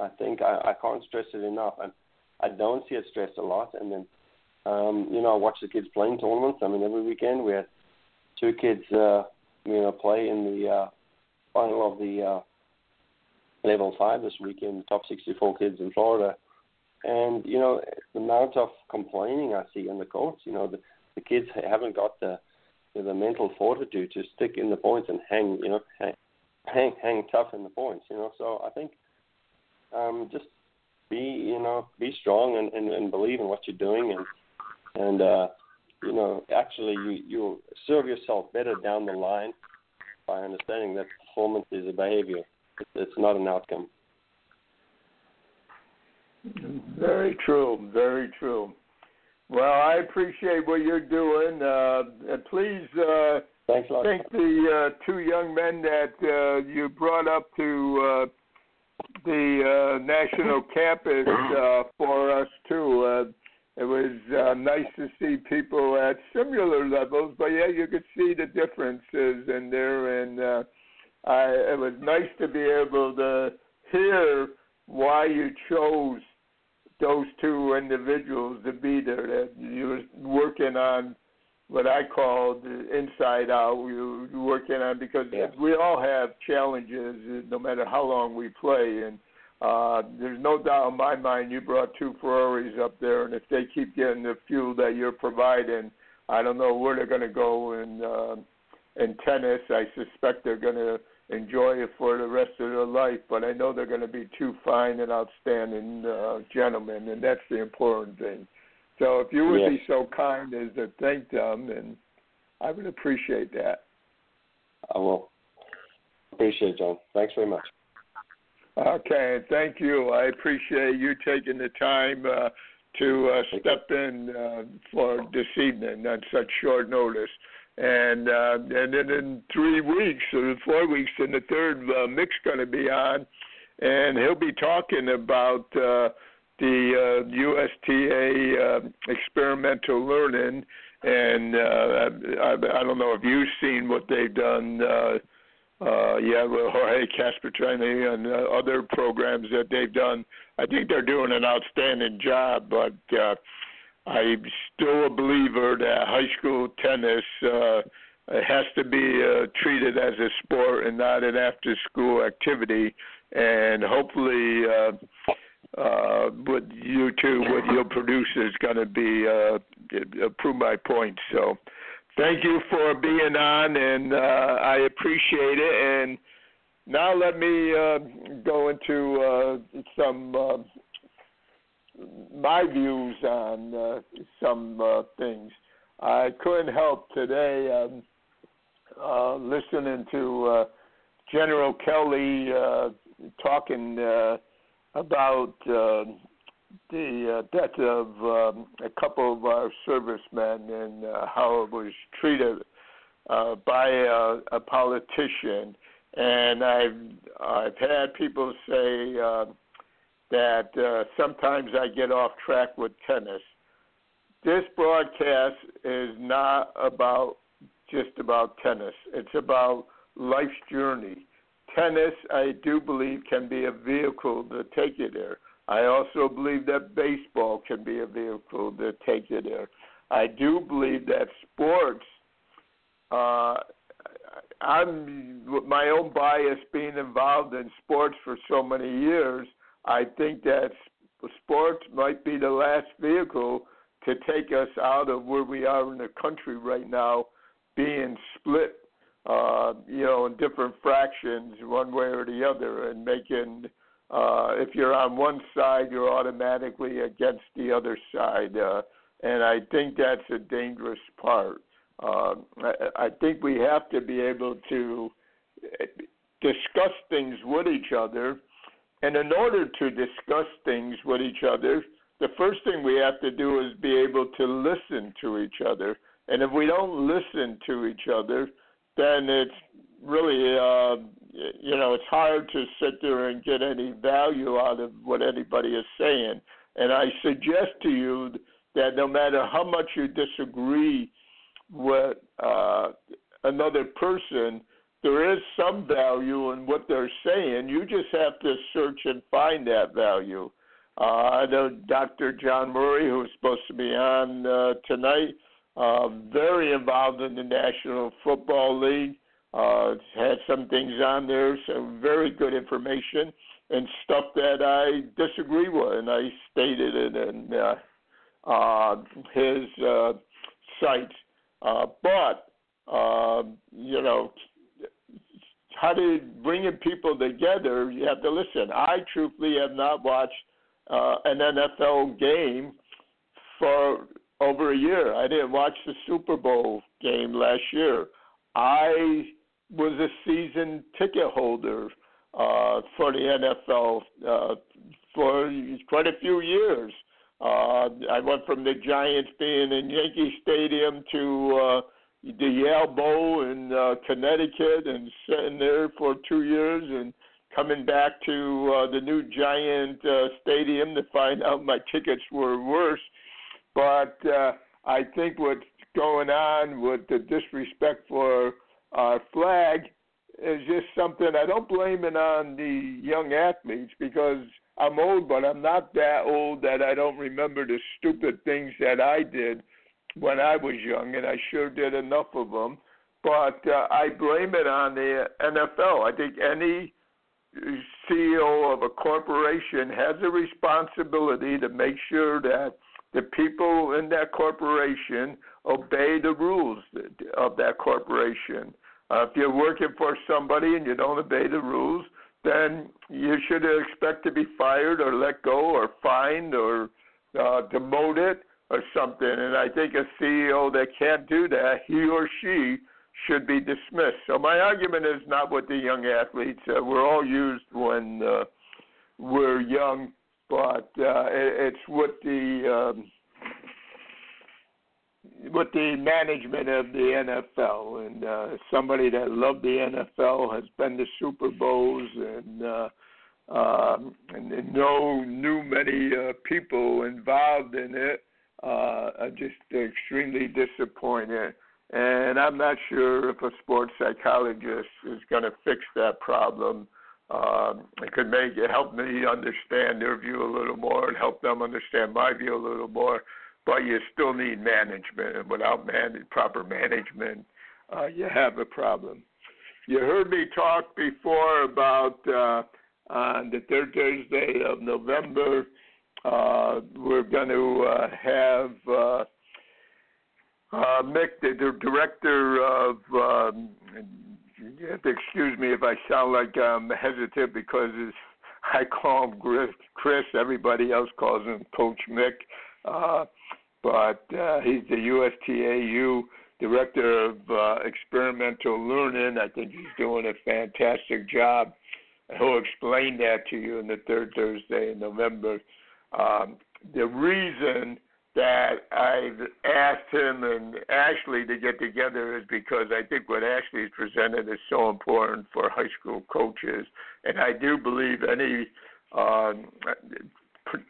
S3: I think I, I can't stress it enough. And I don't see it stressed a lot. And then Um, you know, I watch the kids playing tournaments. I mean, every weekend we had two kids, uh, you know, play in the uh, final of the uh, level five this weekend. Top 64 kids in Florida, and you know, the amount of complaining I see on the courts. You know, the the kids haven't got the the mental fortitude to stick in the points and hang, you know, hang, hang, hang tough in the points. You know, so I think um, just be, you know, be strong and, and, and believe in what you're doing, and and uh, you know, actually you you serve yourself better down the line by understanding that performance is a behavior. It's not an outcome.
S2: Very true. Very true. Well, I appreciate what you're doing. Uh, please uh,
S3: Thanks a lot.
S2: thank the uh, two young men that uh, you brought up to uh, the uh, national campus uh, for us too. Uh, it was uh, nice to see people at similar levels, but yeah, you could see the differences in there, and uh, I, it was nice to be able to hear why you chose those two individuals to be there. That you were working on what I call the inside out. You were working on because
S3: Yeah.
S2: we all have challenges, no matter how long we play, and uh, there's no doubt in my mind you brought two Ferraris up there, and if they keep getting the fuel that you're providing, I don't know where they're going to go in uh, in tennis. I suspect they're going to enjoy it for the rest of their life, but I know they're going to be two fine and outstanding uh, gentlemen, and that's the important thing. So if you would
S3: Yes.
S2: be so kind as to thank them, and I would appreciate that.
S3: I will. Appreciate it, John. Thanks very much.
S2: Okay, thank you. I appreciate you taking the time uh, to uh, step in uh, for this evening on such short notice. And uh, and then in three weeks or four weeks, then the third uh, Mick's going to be on, and he'll be talking about uh, the uh, USTA uh, experimental learning. And uh, I, I don't know if you've seen what they've done. Uh, uh, yeah, well, Jorge Caspertrini and uh, other programs that they've done. I think they're doing an outstanding job, but uh, I'm still a believer that high school tennis uh, has to be uh, treated as a sport and not an after-school activity. And hopefully, uh, uh, what you two, what you'll produce is going to be uh, prove my point. So thank you for being on, and uh, I appreciate it. And now let me uh, go into uh, some uh, my views on uh, some uh, things. I couldn't help today um, uh, listening to uh, General Kelly uh, talking uh, about uh, the uh, death of um, a couple of our servicemen and uh, how it was treated uh, by a, a politician. And I've I've had people say uh, that uh, sometimes I get off track with tennis. This broadcast is not about just about tennis. It's about life's journey. Tennis, I do believe, can be a vehicle to take you there. I also believe that baseball can be a vehicle to take you there. I do believe that sports, uh, I'm my own bias being involved in sports for so many years. I think that sports might be the last vehicle to take us out of where we are in the country right now, being split, uh, you know, in different fractions, one way or the other, and making uh, if you're on one side, you're automatically against the other side, uh, and I think that's a dangerous part. Uh, I, I think we have to be able to discuss things with each other, and in order to discuss things with each other, the first thing we have to do is be able to listen to each other. And if we don't listen to each other, then it's really uh, you know it's hard to sit there and get any value out of what anybody is saying. And I suggest to you that no matter how much you disagree with uh, another person, there is some value in what they're saying. You just have to search and find that value. Uh, I know Dr. John Murray, who's supposed to be on uh, tonight, uh, very involved in the National Football League. Uh, had some things on there, some very good information and stuff that I disagree with, and I stated it in uh, uh, his uh, site. Uh, but uh, you know, how to bringing people together, you have to listen. I truthfully have not watched uh, an NFL game for over a year. I didn't watch the Super Bowl game last year. I was a season ticket holder uh, for the NFL uh, for quite a few years. Uh, I went from the Giants being in Yankee Stadium to uh, the Yale Bowl in uh, Connecticut and sitting there for two years and coming back to uh, the new Giant uh, Stadium to find out my tickets were worse. But uh, I think what's going on with the disrespect for our flag is just something I don't blame it on the young athletes because I'm old, but I'm not that old that I don't remember the stupid things that I did when I was young, and I sure did enough of them. But uh, I blame it on the NFL. I think any CEO of a corporation has a responsibility to make sure that the people in that corporation obey the rules of that corporation. Uh, if you're working for somebody and you don't obey the rules, then you should expect to be fired or let go or fined or uh, demoted or something. And I think a CEO that can't do that, he or she should be dismissed. So my argument is not with the young athletes. Uh, we're all used when uh, we're young, but uh, it, it's with the um, with the management of the NFL and uh, somebody that loved the NFL has been to Super Bowls and uh, um, and, and know knew many uh, people involved in it. Uh, I'm just extremely disappointed, and I'm not sure if a sports psychologist is going to fix that problem. Um, it could make it help me understand their view a little more and help them understand my view a little more but you still need management, and without man- proper management, uh, you have a problem. You heard me talk before about uh, on the third Thursday of November, uh, we're going to uh, have uh, uh, Mick, the, the director of. Um, you have to excuse me if I sound like I'm hesitant because I call him Chris. Everybody else calls him Coach Mick. Uh, but uh, he's the USTAU director of uh, experimental learning. I think he's doing a fantastic job. He'll explain that to you in the third Thursday in November. Um, the reason that I've asked him and Ashley to get together is because I think what Ashley's presented is so important for high school coaches, and I do believe any um,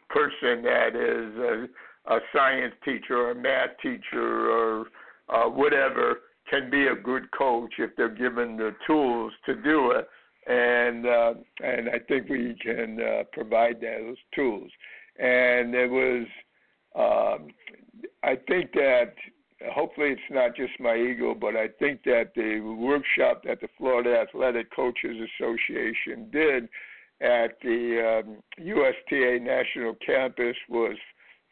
S2: person that is uh, a science teacher or a math teacher or uh, whatever can be a good coach if they're given the tools to do it. And uh, and I think we can uh, provide those tools. And it was, um, I think that hopefully it's not just my ego, but I think that the workshop that the Florida Athletic Coaches Association did at the um, USTA National Campus was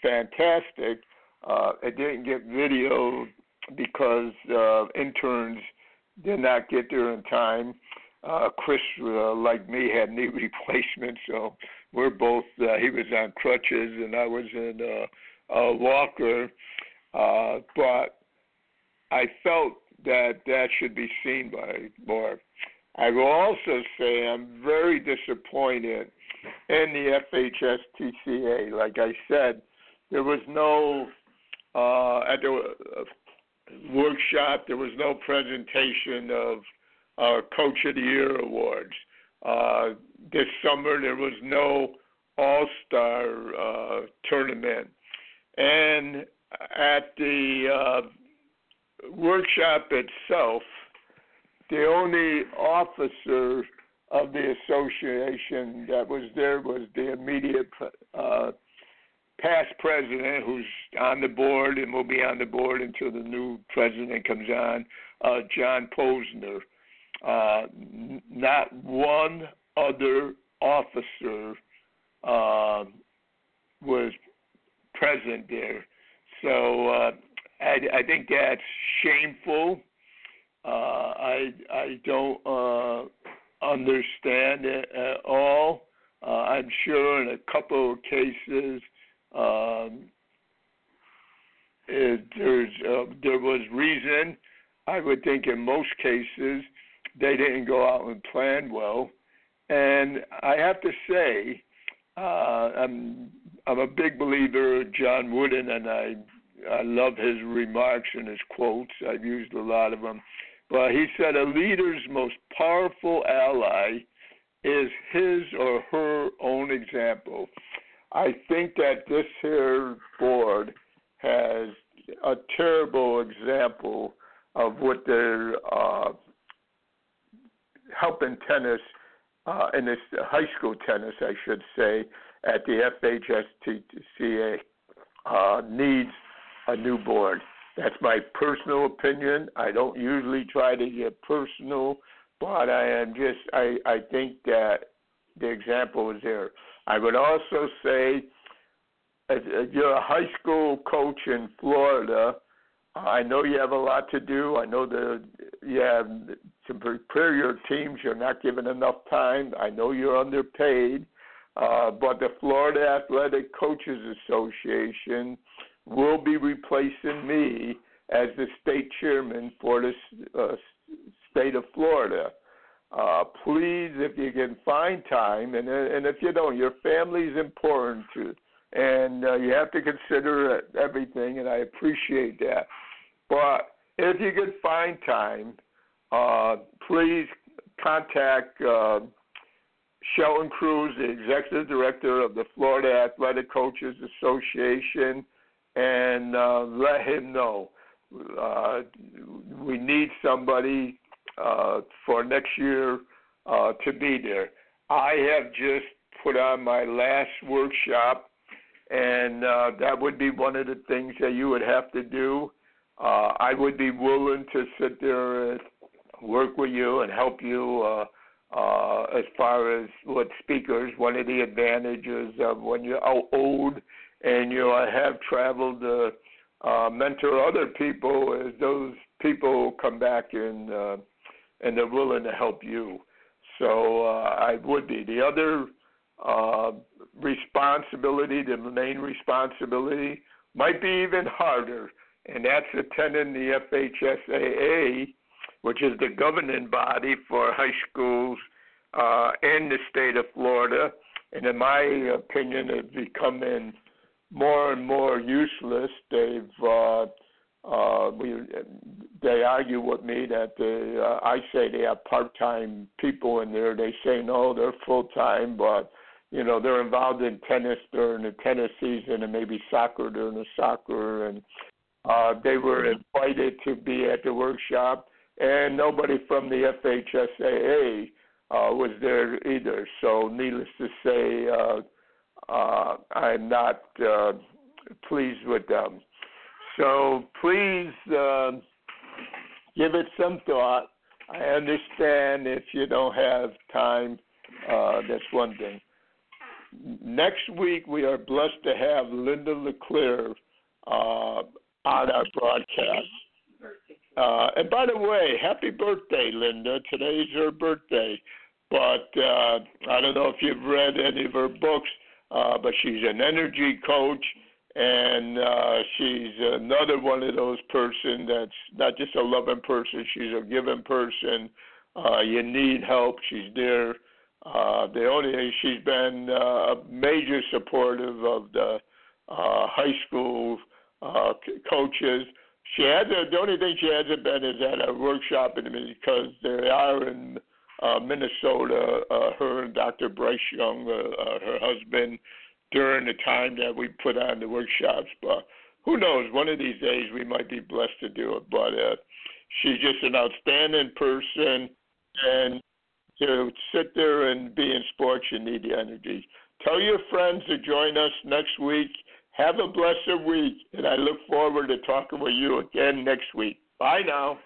S2: fantastic. Uh, it didn't get video because uh, interns did not get there in time. Uh, Chris, uh, like me, had knee replacement, so we're both. Uh, he was on crutches and I was in uh, a walker, uh, but I felt that that should be seen by more. I will also say I'm very disappointed in the FHSTCA. Like I said, there was no uh, at the uh, workshop. There was no presentation of Coach of the Year awards. Uh, this summer there was no All Star uh, tournament, and at the uh, workshop itself, the only officer of the association that was there was the immediate uh, past president, who's on the board and will be on the board until the new president comes on, uh, John Posner. Uh, not one other officer uh, was present there. So uh, I, I think that's shameful. Uh, I I don't uh, understand it at all. Uh, I'm sure in a couple of cases um, it, there's there was reason. I would think in most cases they didn't go out and plan well. And I have to say, uh, I'm I'm a big believer of John Wooden, and I I love his remarks and his quotes. I've used a lot of them. But he said a leader's most powerful ally is his or her own example. I think that this here board has a terrible example of what they're uh, helping tennis uh, in this high school tennis, I should say, at the FHSTCA uh, needs a new board. That's my personal opinion. I don't usually try to get personal, but I am just I I think that the example is there. I would also say, as, as you're a high school coach in Florida, I know you have a lot to do. I know that you have to prepare your teams. You're not given enough time. I know you're underpaid. Uh, but the Florida Athletic Coaches Association will be replacing me as the state chairman for the uh, state of Florida. Uh, please, if you can find time, and and if you don't, your family is important to, and uh, you have to consider everything, and I appreciate that. But if you can find time, uh, please contact uh, Cruz, the executive director of the Florida Athletic Coaches Association, and uh, let him know. Uh, we need somebody uh, for next year uh, to be there. I have just put on my last workshop, and uh, that would be one of the things that you would have to do. Uh, I would be willing to sit there and work with you and help you uh, uh, as far as what speakers. One of the advantages of when you're old and you have traveled to uh, mentor other people is those people come back and uh, and they're willing to help you. So uh, I would be. The other uh, responsibility, the main responsibility, might be even harder, and that's attending the FHSAA, which is the governing body for high schools uh, in the state of Florida. And in my opinion, it's becoming more and more useless. They've uh, uh, we they argue with me that they, uh, I say they have part-time people in there. They say no, they're full-time, but you know they're involved in tennis during the tennis season and maybe soccer during the soccer. And uh, they were invited to be at the workshop, and nobody from the FHSAA uh, was there either. So, needless to say, uh, uh, I'm not uh, pleased with them. So please uh, give it some thought. I understand if you don't have time. Uh, that's one thing. Next week, we are blessed to have Linda LeClaire uh, on our broadcast. Uh, and by the way, happy birthday, Linda. Today's her birthday. But uh, I don't know if you've read any of her books, uh, but she's an energy coach and uh, she's another one of those person that's not just a loving person; she's a giving person. Uh, you need help, she's there. Uh, the only she's been uh, a major supportive of the uh, high school uh, coaches. She had the only thing she hasn't been is at a workshop in because they are in uh, Minnesota. Uh, her and Dr. Bryce Young, uh, uh, her husband, during the time that we put on the workshops. But who knows? One of these days we might be blessed to do it. But uh, she's just an outstanding person, and to sit there and be in sports, you need the energy. Tell your friends to join us next week. Have a blessed week, and I look forward to talking with you again next week. Bye now.